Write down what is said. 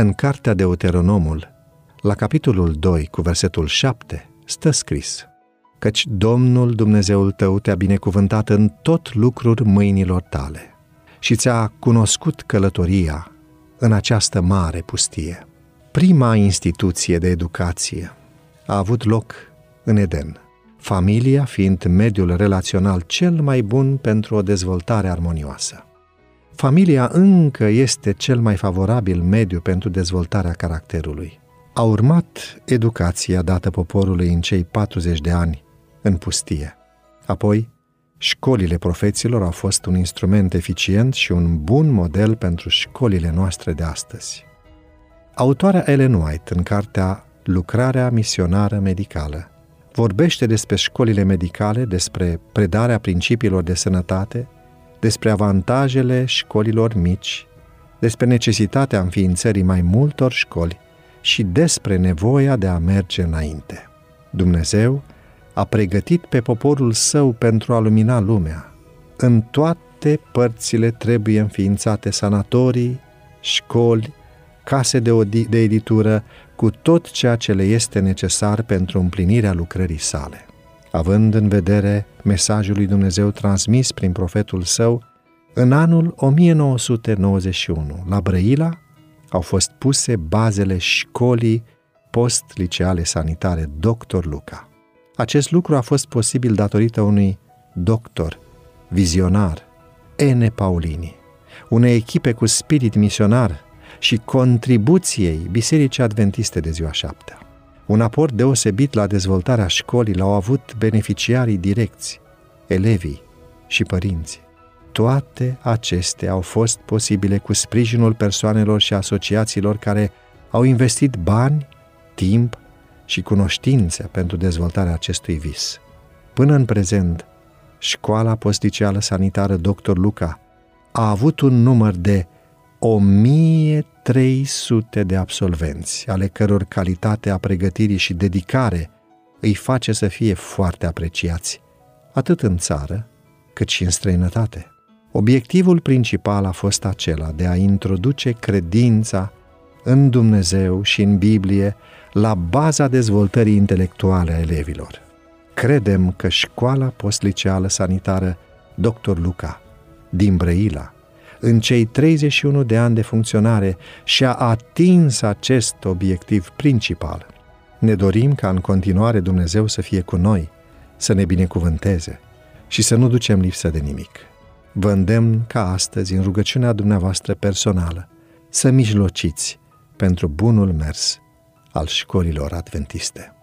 În cartea Deuteronomul, la capitolul 2, cu versetul 7, stă scris Căci Domnul Dumnezeul tău te-a binecuvântat în tot lucrul mâinilor tale și ți-a cunoscut călătoria în această mare pustie. Prima instituție de educație a avut loc în Eden, familia fiind mediul relațional cel mai bun pentru o dezvoltare armonioasă. Familia încă este cel mai favorabil mediu pentru dezvoltarea caracterului. A urmat educația dată poporului în cei 40 de ani în pustie. Apoi, școlile profeților au fost un instrument eficient și un bun model pentru școlile noastre de astăzi. Autoarea Ellen White, în cartea Lucrarea misionară medicală, vorbește despre școlile medicale, despre predarea principiilor de sănătate, despre avantajele școlilor mici, despre necesitatea înființării mai multor școli și despre nevoia de a merge înainte. Dumnezeu a pregătit pe poporul său pentru a lumina lumea. În toate părțile trebuie înființate sanatorii, școli, case de, odi- de editură, cu tot ceea ce le este necesar pentru împlinirea lucrării sale. Având în vedere mesajul lui Dumnezeu transmis prin profetul său, în anul 1991, la Brăila, au fost puse bazele școlii post-liceale sanitare Dr. Luca. Acest lucru a fost posibil datorită unui doctor, vizionar, N. Paulini, unei echipe cu spirit misionar și contribuției Bisericii Adventiste de ziua șaptea. Un aport deosebit la dezvoltarea școlii l-au avut beneficiarii direcți, elevii și părinții. Toate acestea au fost posibile cu sprijinul persoanelor și asociațiilor care au investit bani, timp și cunoștințe pentru dezvoltarea acestui vis. Până în prezent, școala posticială sanitară Dr. Luca a avut un număr de 1300 de absolvenți, ale căror calitate a pregătirii și dedicare îi face să fie foarte apreciați, atât în țară, cât și în străinătate. Obiectivul principal a fost acela de a introduce credința în Dumnezeu și în Biblie la baza dezvoltării intelectuale a elevilor. Credem că școala postliceală sanitară Dr. Luca din Brăila, în cei 31 de ani de funcționare, și-a atins acest obiectiv principal. Ne dorim ca în continuare Dumnezeu să fie cu noi, să ne binecuvânteze și să nu ducem lipsă de nimic. Vă îndemn ca astăzi, în rugăciunea dumneavoastră personală, să mijlociți pentru bunul mers al școlilor adventiste.